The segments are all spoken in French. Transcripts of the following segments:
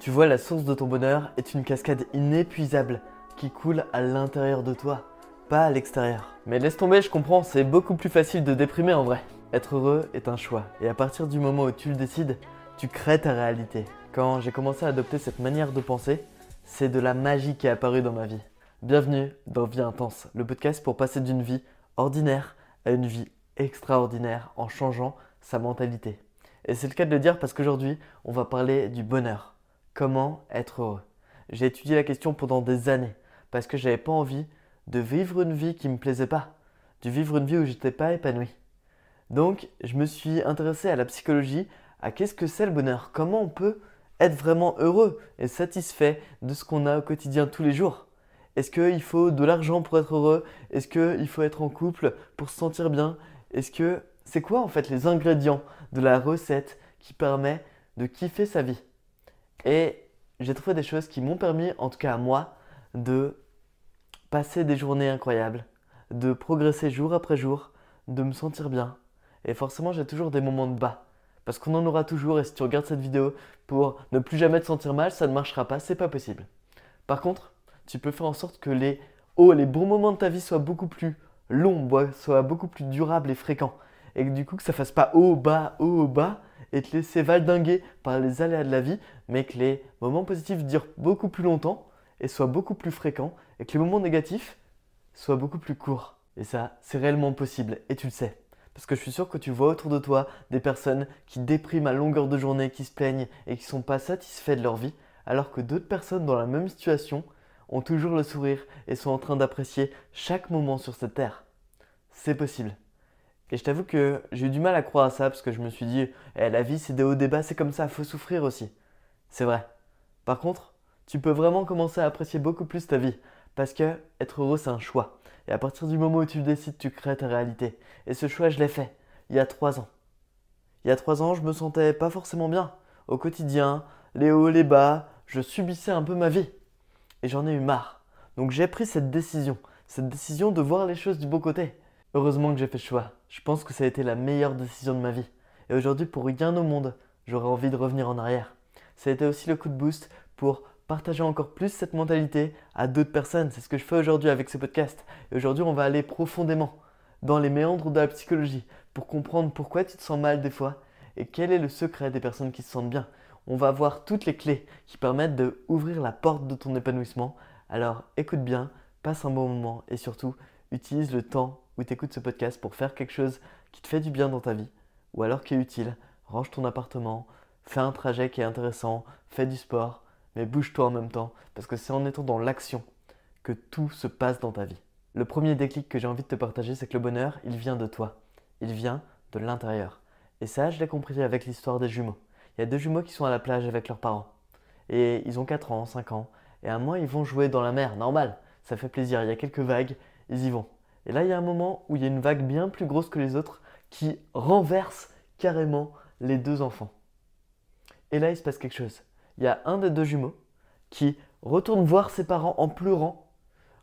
Tu vois, la source de ton bonheur est une cascade inépuisable qui coule à l'intérieur de toi, pas à l'extérieur. Mais laisse tomber, je comprends, c'est beaucoup plus facile de déprimer en vrai. Être heureux est un choix, et à partir du moment où tu le décides, tu crées ta réalité. Quand j'ai commencé à adopter cette manière de penser, c'est de la magie qui est apparue dans ma vie. Bienvenue dans Vie Intense, le podcast pour passer d'une vie ordinaire à une vie extraordinaire en changeant sa mentalité. Et c'est le cas de le dire parce qu'aujourd'hui, on va parler du bonheur. Comment être heureux J'ai étudié la question pendant des années parce que j'avais pas envie de vivre une vie qui me plaisait pas, de vivre une vie où j'étais pas épanoui. Donc, je me suis intéressé à la psychologie, à qu'est-ce que c'est le bonheur, comment on peut être vraiment heureux et satisfait de ce qu'on a au quotidien tous les jours. Est-ce qu'il faut de l'argent pour être heureux? Est-ce qu'il faut être en couple pour se sentir bien? Est-ce que c'est quoi en fait les ingrédients de la recette qui permet de kiffer sa vie? Et j'ai trouvé des choses qui m'ont permis, en tout cas à moi, de passer des journées incroyables, de progresser jour après jour, de me sentir bien. Et forcément, j'ai toujours des moments de bas. Parce qu'on en aura toujours, et si tu regardes cette vidéo pour ne plus jamais te sentir mal, ça ne marchera pas, c'est pas possible. Par contre, tu peux faire en sorte que les hauts, les bons moments de ta vie soient beaucoup plus longs, soient beaucoup plus durables et fréquents. Et du coup, que ça fasse pas haut, bas, haut, bas, et te laisser valdinguer par les aléas de la vie, mais que les moments positifs durent beaucoup plus longtemps et soient beaucoup plus fréquents, et que les moments négatifs soient beaucoup plus courts. Et ça, c'est réellement possible, et tu le sais. Parce que je suis sûr que tu vois autour de toi des personnes qui dépriment à longueur de journée, qui se plaignent et qui ne sont pas satisfaits de leur vie, alors que d'autres personnes dans la même situation ont toujours le sourire et sont en train d'apprécier chaque moment sur cette terre. C'est possible. Et je t'avoue que j'ai eu du mal à croire à ça parce que je me suis dit, eh, la vie c'est des hauts des bas, c'est comme ça, faut souffrir aussi. C'est vrai. Par contre, tu peux vraiment commencer à apprécier beaucoup plus ta vie parce que être heureux c'est un choix. Et à partir du moment où tu le décides, tu crées ta réalité. Et ce choix, je l'ai fait il y a trois ans. Il y a trois ans, je me sentais pas forcément bien. Au quotidien, les hauts, les bas, je subissais un peu ma vie. Et j'en ai eu marre. Donc j'ai pris cette décision, cette décision de voir les choses du beau côté. Heureusement que j'ai fait ce choix. Je pense que ça a été la meilleure décision de ma vie. Et aujourd'hui, pour rien au monde, j'aurais envie de revenir en arrière. Ça a été aussi le coup de boost pour partager encore plus cette mentalité à d'autres personnes. C'est ce que je fais aujourd'hui avec ce podcast. Et aujourd'hui, on va aller profondément dans les méandres de la psychologie pour comprendre pourquoi tu te sens mal des fois et quel est le secret des personnes qui se sentent bien. On va voir toutes les clés qui permettent de ouvrir la porte de ton épanouissement. Alors écoute bien, passe un bon moment et surtout utilise le temps où tu écoutes ce podcast pour faire quelque chose qui te fait du bien dans ta vie, ou alors qui est utile, range ton appartement, fais un trajet qui est intéressant, fais du sport, mais bouge-toi en même temps, parce que c'est en étant dans l'action que tout se passe dans ta vie. Le premier déclic que j'ai envie de te partager, c'est que le bonheur, il vient de toi. Il vient de l'intérieur. Et ça, je l'ai compris avec l'histoire des jumeaux. Il y a deux jumeaux qui sont à la plage avec leurs parents. Et ils ont 4 ans, 5 ans. Et à un moment, ils vont jouer dans la mer, normal. Ça fait plaisir, il y a quelques vagues, ils y vont. Et là, il y a un moment où il y a une vague bien plus grosse que les autres qui renverse carrément les deux enfants. Et là, il se passe quelque chose. Il y a un des deux jumeaux qui retourne voir ses parents en pleurant,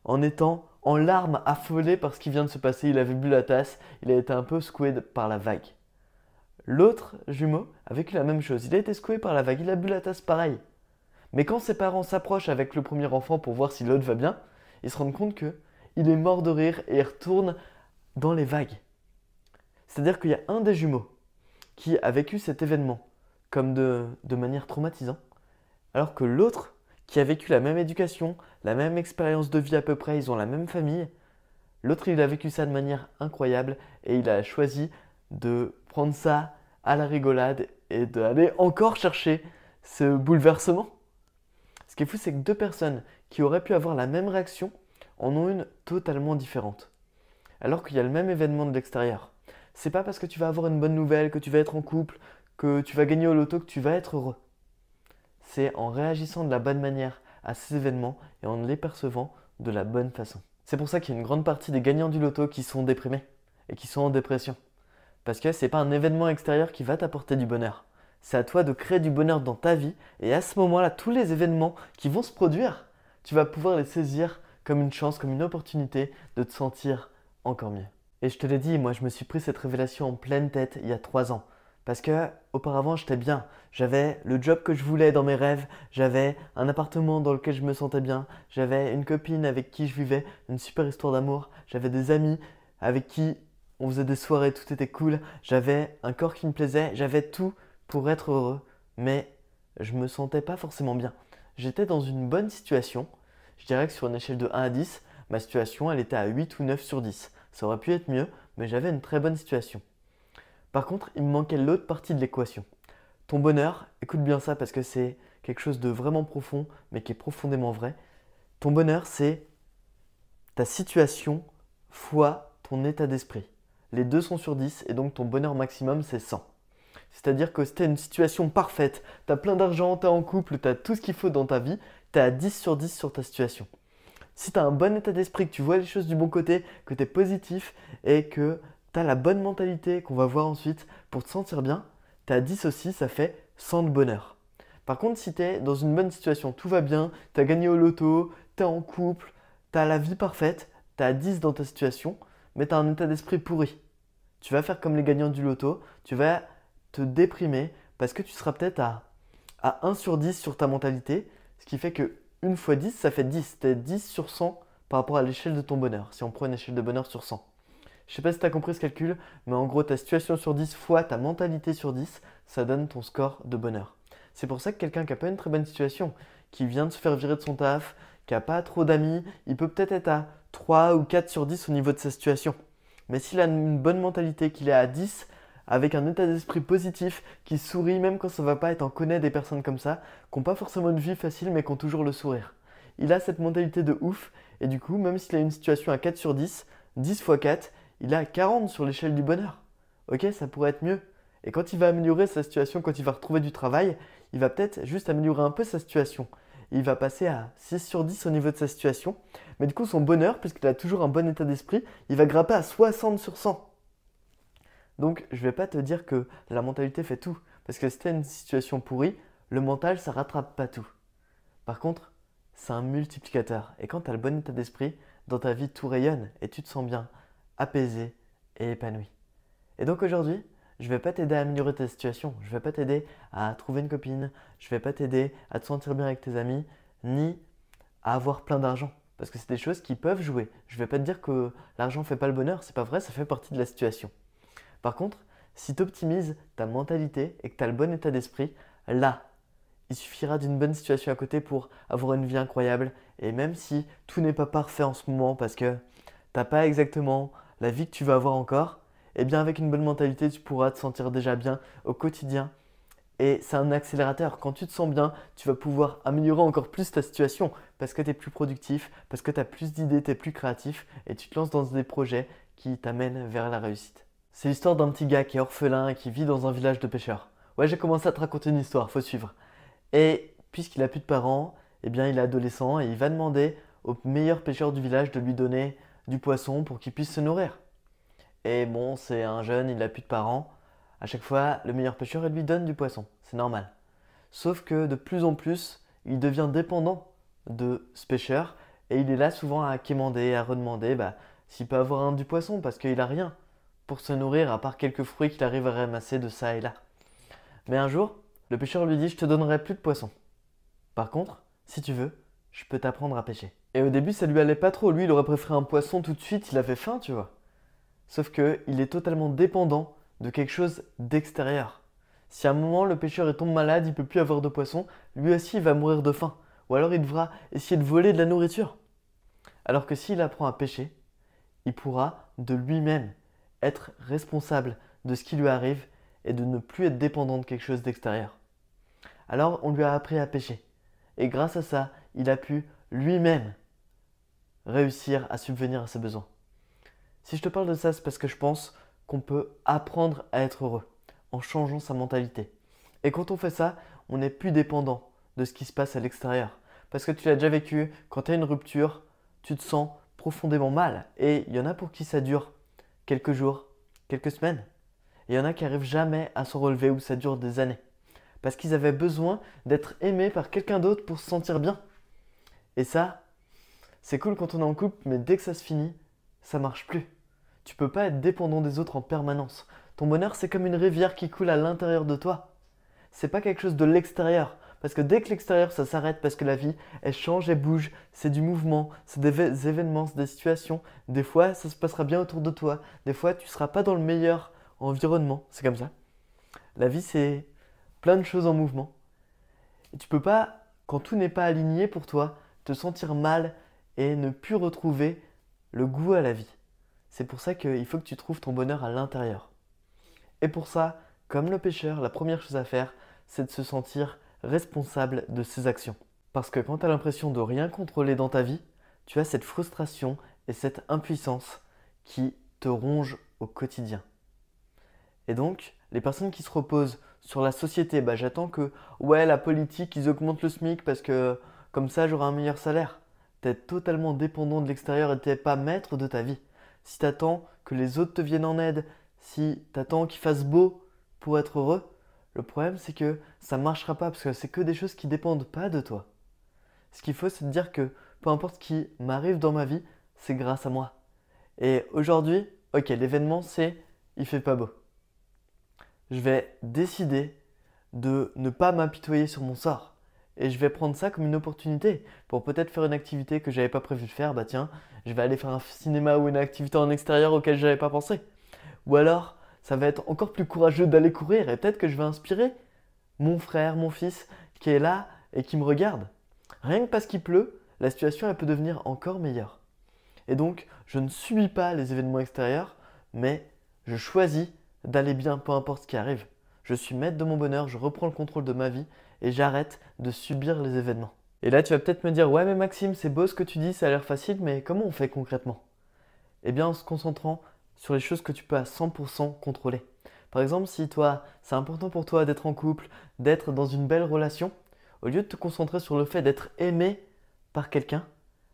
en étant en larmes, affolé par ce qui vient de se passer. Il avait bu la tasse, il a été un peu secoué par la vague. L'autre jumeau a vécu la même chose. Il a été secoué par la vague, il a bu la tasse pareil. Mais quand ses parents s'approchent avec le premier enfant pour voir si l'autre va bien, ils se rendent compte que il est mort de rire et il retourne dans les vagues. C'est-à-dire qu'il y a un des jumeaux qui a vécu cet événement comme de, manière traumatisante, alors que l'autre qui a vécu la même éducation, la même expérience de vie à peu près, ils ont la même famille, l'autre il a vécu ça de manière incroyable et il a choisi de prendre ça à la rigolade et d'aller encore chercher ce bouleversement. Ce qui est fou, c'est que deux personnes qui auraient pu avoir la même réaction en ont une totalement différente. Alors qu'il y a le même événement de l'extérieur. C'est pas parce que tu vas avoir une bonne nouvelle, que tu vas être en couple, que tu vas gagner au loto que tu vas être heureux. C'est en réagissant de la bonne manière à ces événements et en les percevant de la bonne façon. C'est pour ça qu'il y a une grande partie des gagnants du loto qui sont déprimés et qui sont en dépression. Parce que c'est pas un événement extérieur qui va t'apporter du bonheur. C'est à toi de créer du bonheur dans ta vie et à ce moment-là, tous les événements qui vont se produire, tu vas pouvoir les saisir comme une chance, comme une opportunité de te sentir encore mieux. Et je te l'ai dit, moi je me suis pris cette révélation en pleine tête il y a trois ans. Parce que auparavant, j'étais bien. J'avais le job que je voulais dans mes rêves, j'avais un appartement dans lequel je me sentais bien, j'avais une copine avec qui je vivais une super histoire d'amour, j'avais des amis avec qui on faisait des soirées, tout était cool, j'avais un corps qui me plaisait, j'avais tout pour être heureux, mais je me sentais pas forcément bien. J'étais dans une bonne situation. Je dirais que sur une échelle de 1 à 10, ma situation elle était à 8 ou 9 sur 10. Ça aurait pu être mieux, mais j'avais une très bonne situation. Par contre, il me manquait l'autre partie de l'équation. Ton bonheur, écoute bien ça parce que c'est quelque chose de vraiment profond, mais qui est profondément vrai. Ton bonheur, c'est ta situation fois ton état d'esprit. Les deux sont sur 10 et donc ton bonheur maximum, c'est 100. C'est-à-dire que si tu une situation parfaite, tu as plein d'argent, tu es en couple, tu as tout ce qu'il faut dans ta vie, à 10 sur 10 sur ta situation. Si tu as un bon état d'esprit, que tu vois les choses du bon côté, que tu es positif et que tu as la bonne mentalité qu'on va voir ensuite pour te sentir bien, tu as 10 aussi, ça fait 100 de bonheur. Par contre, si tu es dans une bonne situation, tout va bien, tu as gagné au loto, tu es en couple, tu as la vie parfaite, tu as 10 dans ta situation, mais tu as un état d'esprit pourri. Tu vas faire comme les gagnants du loto, tu vas te déprimer parce que tu seras peut-être à, à 1 sur 10 sur ta mentalité, ce qui fait que 1 fois 10, ça fait 10. Tu es 10 sur 100 par rapport à l'échelle de ton bonheur, si on prend une échelle de bonheur sur 100. Je sais pas si tu as compris ce calcul, mais en gros, ta situation sur 10 fois ta mentalité sur 10, ça donne ton score de bonheur. C'est pour ça que quelqu'un qui n'a pas une très bonne situation, qui vient de se faire virer de son taf, qui n'a pas trop d'amis, il peut peut-être être à 3 ou 4 sur 10 au niveau de sa situation. Mais s'il a une bonne mentalité, qu'il est à 10, avec un état d'esprit positif, qui sourit même quand ça va pas, et en connaît des personnes comme ça, qui n'ont pas forcément une vie facile, mais qui ont toujours le sourire. Il a cette mentalité de ouf, et du coup, même s'il a une situation à 4 sur 10, 10 x 4, il a 40 sur l'échelle du bonheur. Ok, ça pourrait être mieux. Et quand il va améliorer sa situation, quand il va retrouver du travail, il va peut-être juste améliorer un peu sa situation. Il va passer à 6 sur 10 au niveau de sa situation. Mais du coup, son bonheur, puisqu'il a toujours un bon état d'esprit, il va grimper à 60 sur 100. Donc, je vais pas te dire que la mentalité fait tout. Parce que si tu une situation pourrie, le mental, ça rattrape pas tout. Par contre, c'est un multiplicateur. Et quand tu as le bon état d'esprit, dans ta vie, tout rayonne et tu te sens bien, apaisé et épanoui. Et donc aujourd'hui, je ne vais pas t'aider à améliorer ta situation, je ne vais pas t'aider à trouver une copine, je ne vais pas t'aider à te sentir bien avec tes amis, ni à avoir plein d'argent. Parce que c'est des choses qui peuvent jouer. Je vais pas te dire que l'argent fait pas le bonheur, c'est pas vrai, ça fait partie de la situation. Par contre, si tu optimises ta mentalité et que tu as le bon état d'esprit, là, il suffira d'une bonne situation à côté pour avoir une vie incroyable. Et même si tout n'est pas parfait en ce moment parce que tu n'as pas exactement la vie que tu vas avoir encore, eh bien avec une bonne mentalité, tu pourras te sentir déjà bien au quotidien. Et c'est un accélérateur. Quand tu te sens bien, tu vas pouvoir améliorer encore plus ta situation parce que tu es plus productif, parce que tu as plus d'idées, tu es plus créatif et tu te lances dans des projets qui t'amènent vers la réussite. C'est l'histoire d'un petit gars qui est orphelin et qui vit dans un village de pêcheurs. Ouais, j'ai commencé à te raconter une histoire, faut suivre. Et puisqu'il a plus de parents, eh bien il est adolescent et il va demander au meilleur pêcheur du village de lui donner du poisson pour qu'il puisse se nourrir. Et bon, c'est un jeune, il a plus de parents. À chaque fois, le meilleur pêcheur il lui donne du poisson, c'est normal. Sauf que de plus en plus, il devient dépendant de ce pêcheur et il est là souvent à quémander, à redemander bah, s'il peut avoir un du poisson parce qu'il a rien pour se nourrir à part quelques fruits qu'il arrive à ramasser de ça et là. Mais un jour, le pêcheur lui dit Je te donnerai plus de poissons. Par contre, si tu veux, je peux t'apprendre à pêcher. Et au début, ça lui allait pas trop. Lui, il aurait préféré un poisson tout de suite, il avait faim, tu vois. Sauf que il est totalement dépendant de quelque chose d'extérieur. Si à un moment le pêcheur tombe malade, il peut plus avoir de poisson, lui aussi il va mourir de faim. Ou alors il devra essayer de voler de la nourriture. Alors que s'il apprend à pêcher, il pourra de lui-même être responsable de ce qui lui arrive et de ne plus être dépendant de quelque chose d'extérieur. Alors on lui a appris à pêcher. Et grâce à ça, il a pu lui-même réussir à subvenir à ses besoins. Si je te parle de ça, c'est parce que je pense qu'on peut apprendre à être heureux en changeant sa mentalité. Et quand on fait ça, on n'est plus dépendant de ce qui se passe à l'extérieur. Parce que tu l'as déjà vécu, quand tu as une rupture, tu te sens profondément mal. Et il y en a pour qui ça dure quelques jours, quelques semaines. Il y en a qui n'arrivent jamais à se relever ou ça dure des années. Parce qu'ils avaient besoin d'être aimés par quelqu'un d'autre pour se sentir bien. Et ça, c'est cool quand on est en couple, mais dès que ça se finit, ça marche plus. Tu peux pas être dépendant des autres en permanence. Ton bonheur, c'est comme une rivière qui coule à l'intérieur de toi. C'est pas quelque chose de l'extérieur. Parce que dès que l'extérieur ça s'arrête, parce que la vie elle change, elle bouge, c'est du mouvement, c'est des événements, c'est des situations. Des fois ça se passera bien autour de toi, des fois tu seras pas dans le meilleur environnement, c'est comme ça. La vie c'est plein de choses en mouvement. Et tu peux pas, quand tout n'est pas aligné pour toi, te sentir mal et ne plus retrouver le goût à la vie. C'est pour ça qu'il faut que tu trouves ton bonheur à l'intérieur. Et pour ça, comme le pêcheur, la première chose à faire, c'est de se sentir responsable de ses actions. Parce que quand tu as l'impression de rien contrôler dans ta vie, tu as cette frustration et cette impuissance qui te rongent au quotidien. Et donc, les personnes qui se reposent sur la société, bah j'attends que, ouais, la politique, ils augmentent le SMIC parce que comme ça j'aurai un meilleur salaire. Tu es totalement dépendant de l'extérieur et tu n'es pas maître de ta vie. Si tu attends que les autres te viennent en aide, si tu attends qu'il fasse beau pour être heureux, le problème, c'est que ça ne marchera pas parce que c'est que des choses qui dépendent pas de toi. Ce qu'il faut, c'est de dire que peu importe ce qui m'arrive dans ma vie, c'est grâce à moi. Et aujourd'hui, ok, l'événement, c'est il fait pas beau. Je vais décider de ne pas m'apitoyer sur mon sort. Et je vais prendre ça comme une opportunité pour peut-être faire une activité que j'avais pas prévu de faire. Bah tiens, je vais aller faire un cinéma ou une activité en extérieur auquel j'avais pas pensé. Ou alors, ça va être encore plus courageux d'aller courir et peut-être que je vais inspirer mon frère, mon fils qui est là et qui me regarde. Rien que parce qu'il pleut, la situation elle peut devenir encore meilleure. Et donc, je ne subis pas les événements extérieurs, mais je choisis d'aller bien peu importe ce qui arrive. Je suis maître de mon bonheur, je reprends le contrôle de ma vie et j'arrête de subir les événements. Et là, tu vas peut-être me dire, ouais mais Maxime, c'est beau ce que tu dis, ça a l'air facile, mais comment on fait concrètement? Eh bien, en se concentrant sur les choses que tu peux à 100% contrôler. Par exemple, si toi, c'est important pour toi d'être en couple, d'être dans une belle relation, au lieu de te concentrer sur le fait d'être aimé par quelqu'un,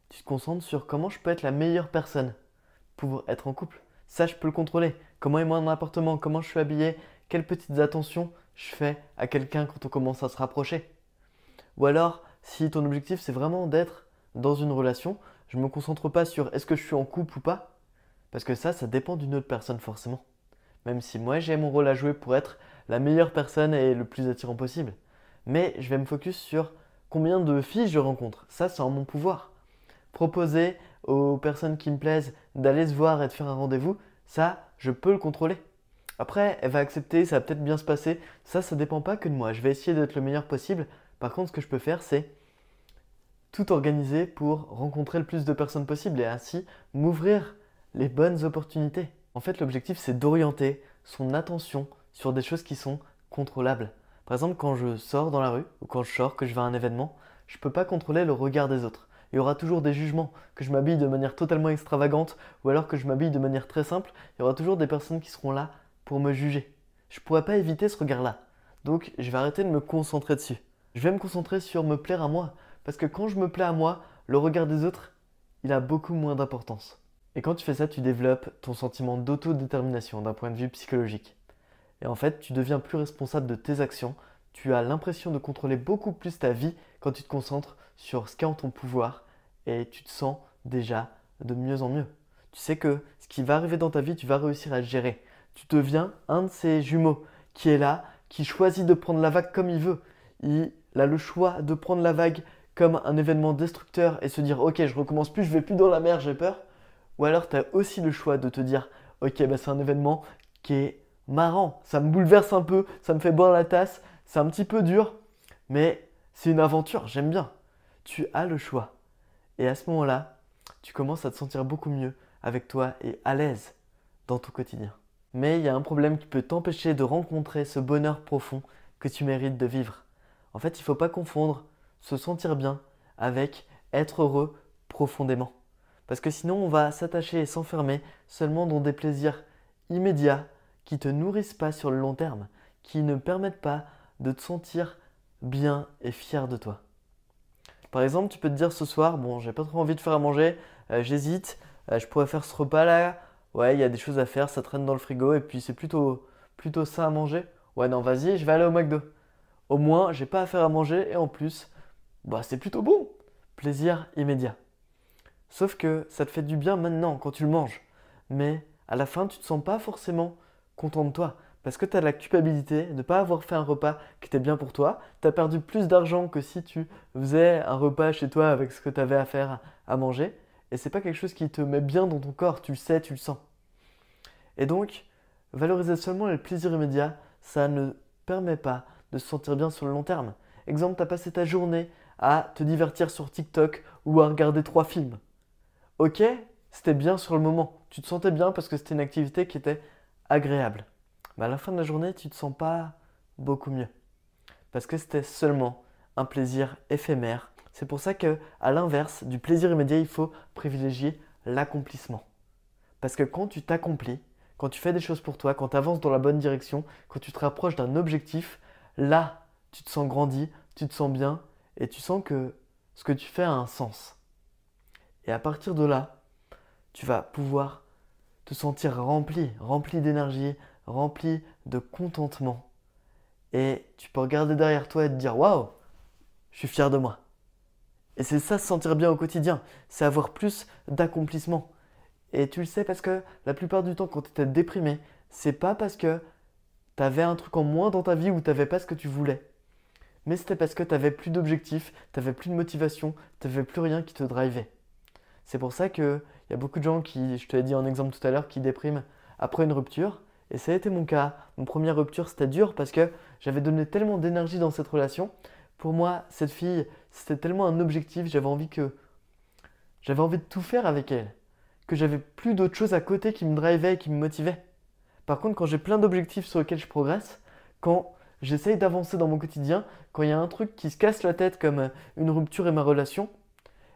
tu te concentres sur comment je peux être la meilleure personne pour être en couple. Ça, je peux le contrôler. Comment est mon appartement, comment je suis habillé, quelles petites attentions je fais à quelqu'un quand on commence à se rapprocher. Ou alors, si ton objectif c'est vraiment d'être dans une relation, je ne me concentre pas sur est-ce que je suis en couple ou pas, parce que ça, ça dépend d'une autre personne forcément. Même si moi j'ai mon rôle à jouer pour être la meilleure personne et le plus attirant possible. Mais je vais me focus sur combien de filles je rencontre. Ça, c'est en mon pouvoir. Proposer aux personnes qui me plaisent d'aller se voir et de faire un rendez-vous, ça, je peux le contrôler. Après, elle va accepter, ça va peut-être bien se passer. Ça, ça dépend pas que de moi. Je vais essayer d'être le meilleur possible. Par contre, ce que je peux faire, c'est tout organiser pour rencontrer le plus de personnes possible et ainsi m'ouvrir les bonnes opportunités. En fait, l'objectif, c'est d'orienter son attention sur des choses qui sont contrôlables. Par exemple, quand je sors dans la rue ou quand je sors, que je vais à un événement, je ne peux pas contrôler le regard des autres. Il y aura toujours des jugements, que je m'habille de manière totalement extravagante ou alors que je m'habille de manière très simple, il y aura toujours des personnes qui seront là pour me juger. Je ne pourrai pas éviter ce regard-là. Donc, je vais arrêter de me concentrer dessus. Je vais me concentrer sur me plaire à moi. Parce que quand je me plais à moi, le regard des autres, il a beaucoup moins d'importance. Et quand tu fais ça, tu développes ton sentiment d'autodétermination d'un point de vue psychologique. Et en fait, tu deviens plus responsable de tes actions, tu as l'impression de contrôler beaucoup plus ta vie quand tu te concentres sur ce qui est en ton pouvoir et tu te sens déjà de mieux en mieux. Tu sais que ce qui va arriver dans ta vie, tu vas réussir à le gérer. Tu deviens un de ces jumeaux qui est là, qui choisit de prendre la vague comme il veut. Il a le choix de prendre la vague comme un événement destructeur et se dire ok je recommence plus, je vais plus dans la mer, j'ai peur. Ou alors tu as aussi le choix de te dire ok bah, c'est un événement qui est marrant, ça me bouleverse un peu, ça me fait boire la tasse, c'est un petit peu dur, mais c'est une aventure, j'aime bien. Tu as le choix. Et à ce moment-là, tu commences à te sentir beaucoup mieux avec toi et à l'aise dans ton quotidien. Mais il y a un problème qui peut t'empêcher de rencontrer ce bonheur profond que tu mérites de vivre. En fait, il ne faut pas confondre se sentir bien avec être heureux profondément. Parce que sinon, on va s'attacher et s'enfermer seulement dans des plaisirs immédiats qui te nourrissent pas sur le long terme, qui ne permettent pas de te sentir bien et fier de toi. Par exemple, tu peux te dire ce soir, bon, j'ai pas trop envie de faire à manger, euh, j'hésite, euh, je pourrais faire ce repas là, ouais, il y a des choses à faire, ça traîne dans le frigo et puis c'est plutôt plutôt ça à manger. Ouais, non, vas-y, je vais aller au McDo. Au moins, j'ai pas à faire à manger et en plus, bah c'est plutôt bon. Plaisir immédiat. Sauf que ça te fait du bien maintenant quand tu le manges. Mais à la fin, tu ne te sens pas forcément content de toi. Parce que tu as la culpabilité de ne pas avoir fait un repas qui était bien pour toi. Tu as perdu plus d'argent que si tu faisais un repas chez toi avec ce que tu avais à faire à manger. Et c'est pas quelque chose qui te met bien dans ton corps, tu le sais, tu le sens. Et donc, valoriser seulement les plaisirs immédiats, ça ne permet pas de se sentir bien sur le long terme. Exemple, tu as passé ta journée à te divertir sur TikTok ou à regarder trois films. Ok, c'était bien sur le moment. Tu te sentais bien parce que c'était une activité qui était agréable. Mais à la fin de la journée, tu ne te sens pas beaucoup mieux. Parce que c'était seulement un plaisir éphémère. C'est pour ça que, à l'inverse du plaisir immédiat, il faut privilégier l'accomplissement. Parce que quand tu t'accomplis, quand tu fais des choses pour toi, quand tu avances dans la bonne direction, quand tu te rapproches d'un objectif, là, tu te sens grandi, tu te sens bien et tu sens que ce que tu fais a un sens. Et à partir de là, tu vas pouvoir te sentir rempli, rempli d'énergie, rempli de contentement. Et tu peux regarder derrière toi et te dire Waouh, je suis fier de moi. Et c'est ça se sentir bien au quotidien, c'est avoir plus d'accomplissement. Et tu le sais parce que la plupart du temps, quand tu étais déprimé, c'est pas parce que tu avais un truc en moins dans ta vie ou tu n'avais pas ce que tu voulais. Mais c'était parce que tu n'avais plus d'objectifs, tu n'avais plus de motivation, tu n'avais plus rien qui te drivait. C'est pour ça qu'il y a beaucoup de gens qui, je te l'ai dit en exemple tout à l'heure, qui dépriment après une rupture. Et ça a été mon cas. Mon première rupture, c'était dur parce que j'avais donné tellement d'énergie dans cette relation. Pour moi, cette fille, c'était tellement un objectif, j'avais envie que. J'avais envie de tout faire avec elle que j'avais plus d'autres choses à côté qui me drivaient et qui me motivaient. Par contre, quand j'ai plein d'objectifs sur lesquels je progresse, quand j'essaye d'avancer dans mon quotidien, quand il y a un truc qui se casse la tête comme une rupture et ma relation,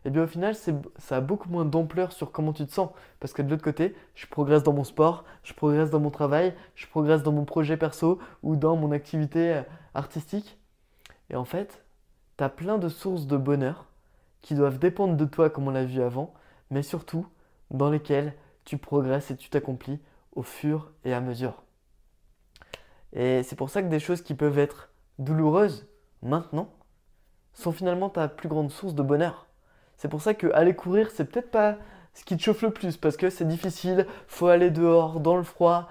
et eh bien au final, ça a beaucoup moins d'ampleur sur comment tu te sens. Parce que de l'autre côté, je progresse dans mon sport, je progresse dans mon travail, je progresse dans mon projet perso ou dans mon activité euh, artistique. Et en fait, tu as plein de sources de bonheur qui doivent dépendre de toi comme on l'a vu avant, mais surtout dans lesquels tu progresses et tu t'accomplis au fur et à mesure. Et c'est pour ça que des choses qui peuvent être douloureuses maintenant sont finalement ta plus grande source de bonheur. C'est pour ça que aller courir, c'est peut-être pas ce qui te chauffe le plus parce que c'est difficile, faut aller dehors dans le froid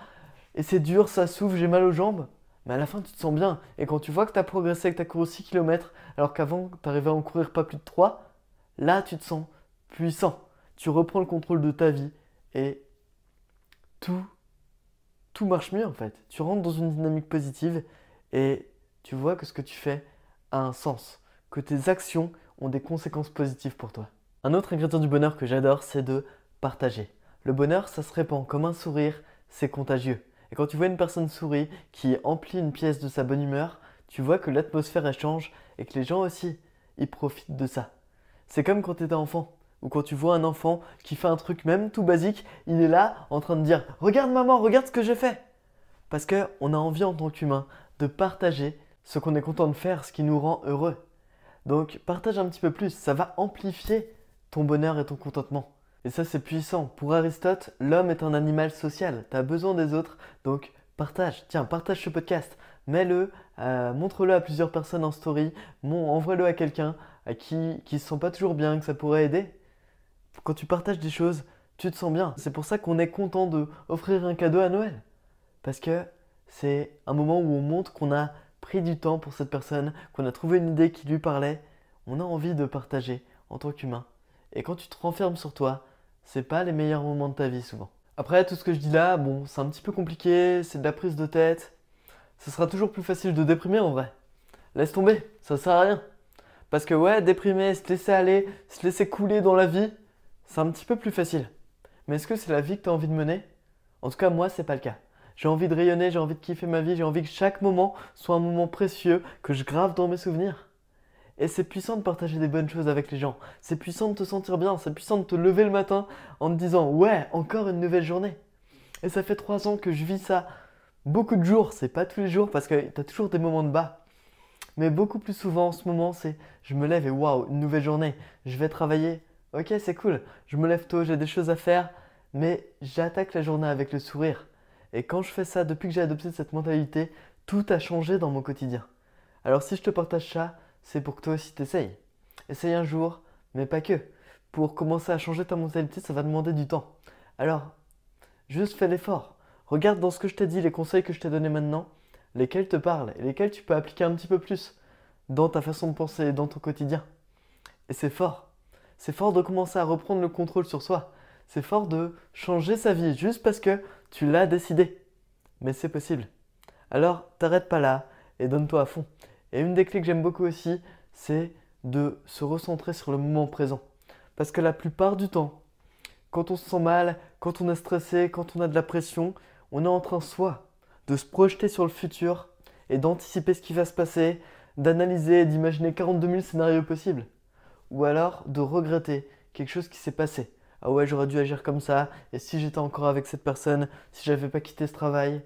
et c'est dur, ça souffle, j'ai mal aux jambes. Mais à la fin, tu te sens bien. Et quand tu vois que tu as progressé, que tu as couru 6 km, alors qu'avant, tu arrivais à en courir pas plus de 3, là, tu te sens puissant tu reprends le contrôle de ta vie et tout, tout marche mieux en fait. Tu rentres dans une dynamique positive et tu vois que ce que tu fais a un sens, que tes actions ont des conséquences positives pour toi. Un autre ingrédient du bonheur que j'adore, c'est de partager. Le bonheur, ça se répand comme un sourire, c'est contagieux. Et quand tu vois une personne sourire qui emplit une pièce de sa bonne humeur, tu vois que l'atmosphère change et que les gens aussi, ils profitent de ça. C'est comme quand tu étais enfant. Ou quand tu vois un enfant qui fait un truc même tout basique, il est là en train de dire Regarde maman, regarde ce que j'ai fait Parce qu'on a envie en tant qu'humain de partager ce qu'on est content de faire, ce qui nous rend heureux. Donc partage un petit peu plus, ça va amplifier ton bonheur et ton contentement. Et ça c'est puissant. Pour Aristote, l'homme est un animal social, tu as besoin des autres, donc partage. Tiens, partage ce podcast, mets-le, euh, montre-le à plusieurs personnes en story, envoie-le à quelqu'un à qui ne se sent pas toujours bien, que ça pourrait aider quand tu partages des choses, tu te sens bien. C'est pour ça qu'on est content de offrir un cadeau à Noël. Parce que c'est un moment où on montre qu'on a pris du temps pour cette personne, qu'on a trouvé une idée qui lui parlait. On a envie de partager en tant qu'humain. Et quand tu te renfermes sur toi, c'est pas les meilleurs moments de ta vie souvent. Après, tout ce que je dis là, bon, c'est un petit peu compliqué, c'est de la prise de tête. Ce sera toujours plus facile de déprimer en vrai. Laisse tomber, ça sert à rien. Parce que ouais, déprimer, se laisser aller, se laisser couler dans la vie, c'est un petit peu plus facile. Mais est-ce que c'est la vie que tu as envie de mener? En tout cas, moi, c'est pas le cas. J'ai envie de rayonner, j'ai envie de kiffer ma vie, j'ai envie que chaque moment soit un moment précieux que je grave dans mes souvenirs. Et c'est puissant de partager des bonnes choses avec les gens. C'est puissant de te sentir bien. C'est puissant de te lever le matin en te disant Ouais, encore une nouvelle journée. Et ça fait trois ans que je vis ça. Beaucoup de jours, c'est pas tous les jours parce que tu as toujours des moments de bas. Mais beaucoup plus souvent en ce moment, c'est je me lève et waouh, une nouvelle journée. Je vais travailler, Ok, c'est cool. Je me lève tôt, j'ai des choses à faire, mais j'attaque la journée avec le sourire. Et quand je fais ça, depuis que j'ai adopté cette mentalité, tout a changé dans mon quotidien. Alors si je te partage ça, c'est pour que toi aussi t'essayes. Essaye un jour, mais pas que. Pour commencer à changer ta mentalité, ça va demander du temps. Alors, juste fais l'effort. Regarde dans ce que je t'ai dit, les conseils que je t'ai donnés maintenant, lesquels te parlent et lesquels tu peux appliquer un petit peu plus dans ta façon de penser et dans ton quotidien. Et c'est fort. C'est fort de commencer à reprendre le contrôle sur soi. C'est fort de changer sa vie juste parce que tu l'as décidé. Mais c'est possible. Alors, t'arrêtes pas là et donne-toi à fond. Et une des clés que j'aime beaucoup aussi, c'est de se recentrer sur le moment présent. Parce que la plupart du temps, quand on se sent mal, quand on est stressé, quand on a de la pression, on est en train soit de se projeter sur le futur et d'anticiper ce qui va se passer, d'analyser et d'imaginer 42 000 scénarios possibles. Ou alors de regretter quelque chose qui s'est passé. Ah ouais, j'aurais dû agir comme ça, et si j'étais encore avec cette personne, si j'avais pas quitté ce travail.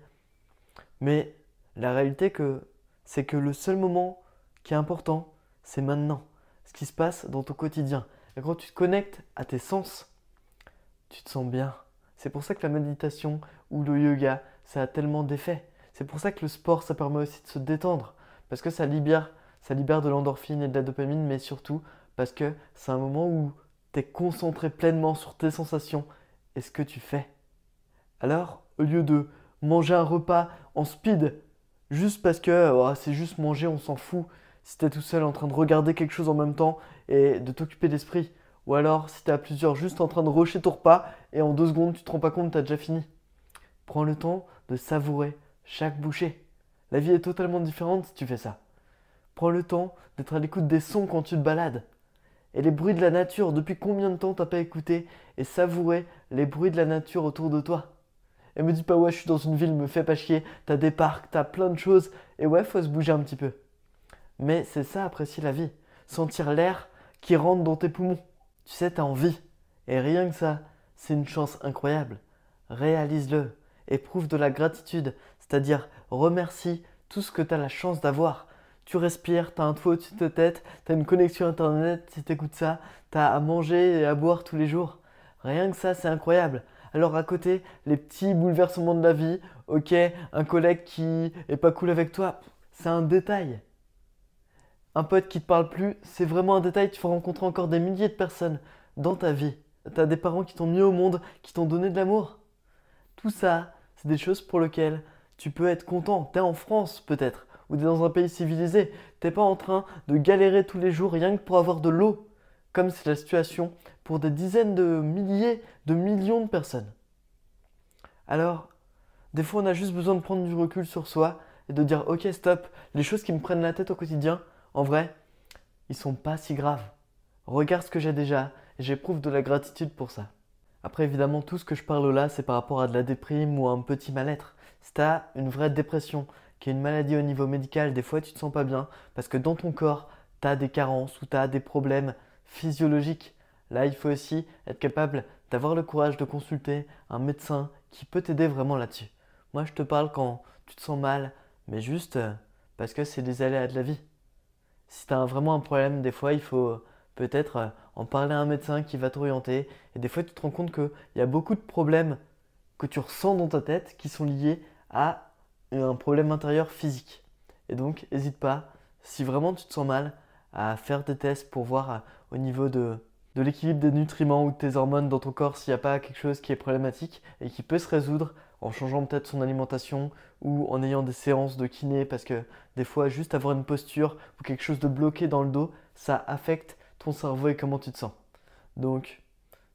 Mais la réalité c'est que le seul moment qui est important, c'est maintenant. Ce qui se passe dans ton quotidien. Et quand tu te connectes à tes sens, tu te sens bien. C'est pour ça que la méditation ou le yoga, ça a tellement d'effets. C'est pour ça que le sport, ça permet aussi de se détendre. Parce que ça libère, ça libère de l'endorphine et de la dopamine, mais surtout parce que c'est un moment où tu es concentré pleinement sur tes sensations et ce que tu fais. Alors, au lieu de manger un repas en speed, juste parce que oh, c'est juste manger, on s'en fout, si tu es tout seul en train de regarder quelque chose en même temps et de t'occuper d'esprit, ou alors si tu es à plusieurs juste en train de rocher ton repas et en deux secondes tu te rends pas compte, tu as déjà fini. Prends le temps de savourer chaque bouchée. La vie est totalement différente si tu fais ça. Prends le temps d'être à l'écoute des sons quand tu te balades. Et les bruits de la nature, depuis combien de temps t'as pas écouté et savouré les bruits de la nature autour de toi? Et me dis pas ouais je suis dans une ville, me fais pas chier, t'as des parcs, t'as plein de choses, et ouais faut se bouger un petit peu. Mais c'est ça apprécier la vie, sentir l'air qui rentre dans tes poumons. Tu sais, t'as envie. Et rien que ça, c'est une chance incroyable. Réalise-le. Éprouve de la gratitude, c'est-à-dire remercie tout ce que tu as la chance d'avoir. Tu respires, tu as un toit au-dessus de ta tête, tu as une connexion internet si tu écoutes ça, tu as à manger et à boire tous les jours. Rien que ça, c'est incroyable. Alors à côté, les petits bouleversements de la vie, ok, un collègue qui est pas cool avec toi, c'est un détail. Un pote qui te parle plus, c'est vraiment un détail, tu vas rencontrer encore des milliers de personnes dans ta vie. Tu as des parents qui t'ont mis au monde, qui t'ont donné de l'amour. Tout ça, c'est des choses pour lesquelles tu peux être content. Tu es en France peut-être, ou tu es dans un pays civilisé. T'es pas en train de galérer tous les jours rien que pour avoir de l'eau, comme c'est la situation pour des dizaines de milliers, de millions de personnes. Alors, des fois, on a juste besoin de prendre du recul sur soi et de dire ok, stop, les choses qui me prennent la tête au quotidien, en vrai, ils sont pas si graves. Regarde ce que j'ai déjà et j'éprouve de la gratitude pour ça. Après, évidemment, tout ce que je parle là, c'est par rapport à de la déprime ou à un petit mal-être. Si tu as une vraie dépression, qui est une maladie au niveau médical, des fois tu te sens pas bien parce que dans ton corps, tu as des carences ou tu as des problèmes physiologiques. Là, il faut aussi être capable d'avoir le courage de consulter un médecin qui peut t'aider vraiment là-dessus. Moi, je te parle quand tu te sens mal, mais juste euh, parce que c'est des aléas de la vie si tu as vraiment un problème, des fois, il faut euh, peut-être euh, en parler à un médecin qui va t'orienter. Et des fois, tu te rends compte qu'il y a beaucoup de problèmes que tu ressens dans ta tête qui sont liés à un problème intérieur physique. Et donc, n'hésite pas, si vraiment tu te sens mal, à faire des tests pour voir euh, au niveau de, de l'équilibre des nutriments ou de tes hormones dans ton corps s'il n'y a pas quelque chose qui est problématique et qui peut se résoudre en changeant peut-être son alimentation ou en ayant des séances de kiné parce que des fois juste avoir une posture ou quelque chose de bloqué dans le dos, ça affecte ton cerveau et comment tu te sens. Donc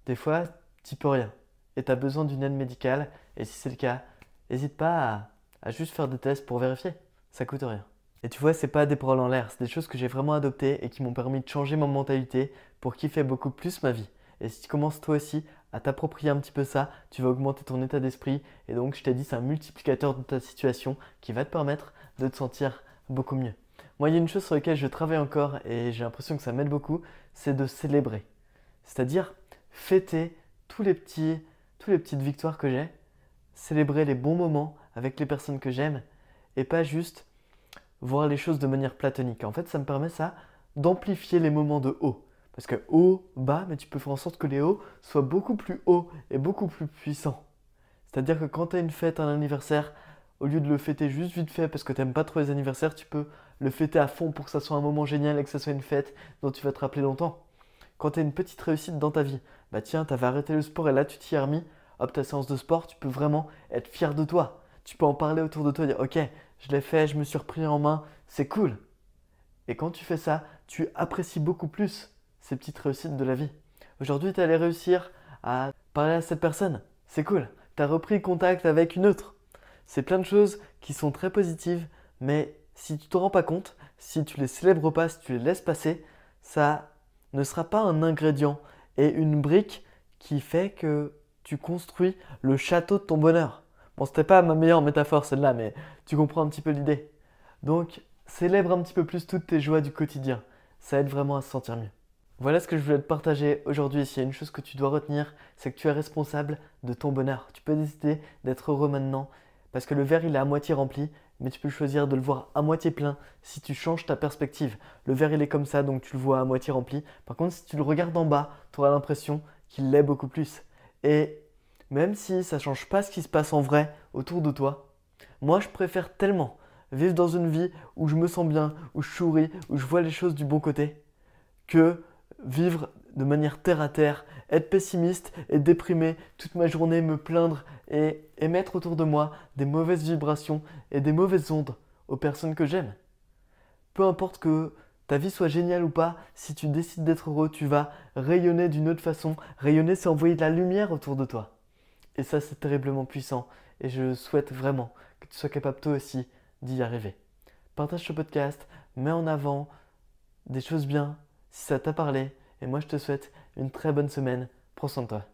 des fois, tu peux rien et tu as besoin d'une aide médicale et si c'est le cas, n'hésite pas à, à, juste faire des tests pour vérifier. Ça coûte rien. Et tu vois, c'est pas des paroles en l'air, c'est des choses que j'ai vraiment adoptées et qui m'ont permis de changer ma mentalité pour kiffer beaucoup plus ma vie. Et si tu commences toi aussi à t'approprier un petit peu ça, tu vas augmenter ton état d'esprit. Et donc, je t'ai dit, c'est un multiplicateur de ta situation qui va te permettre de te sentir beaucoup mieux. Moi, il y a une chose sur laquelle je travaille encore et j'ai l'impression que ça m'aide beaucoup, c'est de célébrer. C'est-à-dire fêter tous les petits, toutes les petites victoires que j'ai, célébrer les bons moments avec les personnes que j'aime et pas juste voir les choses de manière platonique. En fait, ça me permet ça d'amplifier les moments de haut. Parce que haut, bas, mais tu peux faire en sorte que les hauts soient beaucoup plus hauts et beaucoup plus puissants. C'est-à-dire que quand tu as une fête, un anniversaire, au lieu de le fêter juste vite fait parce que tu n'aimes pas trop les anniversaires, tu peux le fêter à fond pour que ça soit un moment génial et que ça soit une fête dont tu vas te rappeler longtemps. Quand tu as une petite réussite dans ta vie, bah tiens, tu avais arrêté le sport et là tu t'y es remis, hop, ta séance de sport, tu peux vraiment être fier de toi. Tu peux en parler autour de toi, dire ok, je l'ai fait, je me suis repris en main, c'est cool. Et quand tu fais ça, tu apprécies beaucoup plus ces petites réussites de la vie. Aujourd'hui, tu allais réussir à parler à cette personne, c'est cool. Tu as repris contact avec une autre. C'est plein de choses qui sont très positives, mais si tu ne te rends pas compte, si tu les célèbres pas, si tu les laisses passer, ça ne sera pas un ingrédient et une brique qui fait que tu construis le château de ton bonheur. Bon, c'était pas ma meilleure métaphore celle-là, mais tu comprends un petit peu l'idée. Donc, célèbre un petit peu plus toutes tes joies du quotidien. Ça aide vraiment à se sentir mieux. Voilà ce que je voulais te partager aujourd'hui. S'il y a une chose que tu dois retenir, c'est que tu es responsable de ton bonheur. Tu peux décider d'être heureux maintenant parce que le verre il est à moitié rempli, mais tu peux choisir de le voir à moitié plein si tu changes ta perspective. Le verre il est comme ça, donc tu le vois à moitié rempli. Par contre, si tu le regardes en bas, tu auras l'impression qu'il l'est beaucoup plus. Et même si ça change pas ce qui se passe en vrai autour de toi, moi je préfère tellement vivre dans une vie où je me sens bien, où je souris, où je vois les choses du bon côté, que vivre de manière terre à terre, être pessimiste et déprimé toute ma journée, me plaindre et émettre autour de moi des mauvaises vibrations et des mauvaises ondes aux personnes que j'aime. Peu importe que ta vie soit géniale ou pas, si tu décides d'être heureux, tu vas rayonner d'une autre façon. Rayonner, c'est envoyer de la lumière autour de toi. Et ça, c'est terriblement puissant. Et je souhaite vraiment que tu sois capable toi aussi d'y arriver. Partage ce podcast, mets en avant des choses bien si ça t'a parlé. Et moi, je te souhaite une très bonne semaine. Prends soin de toi.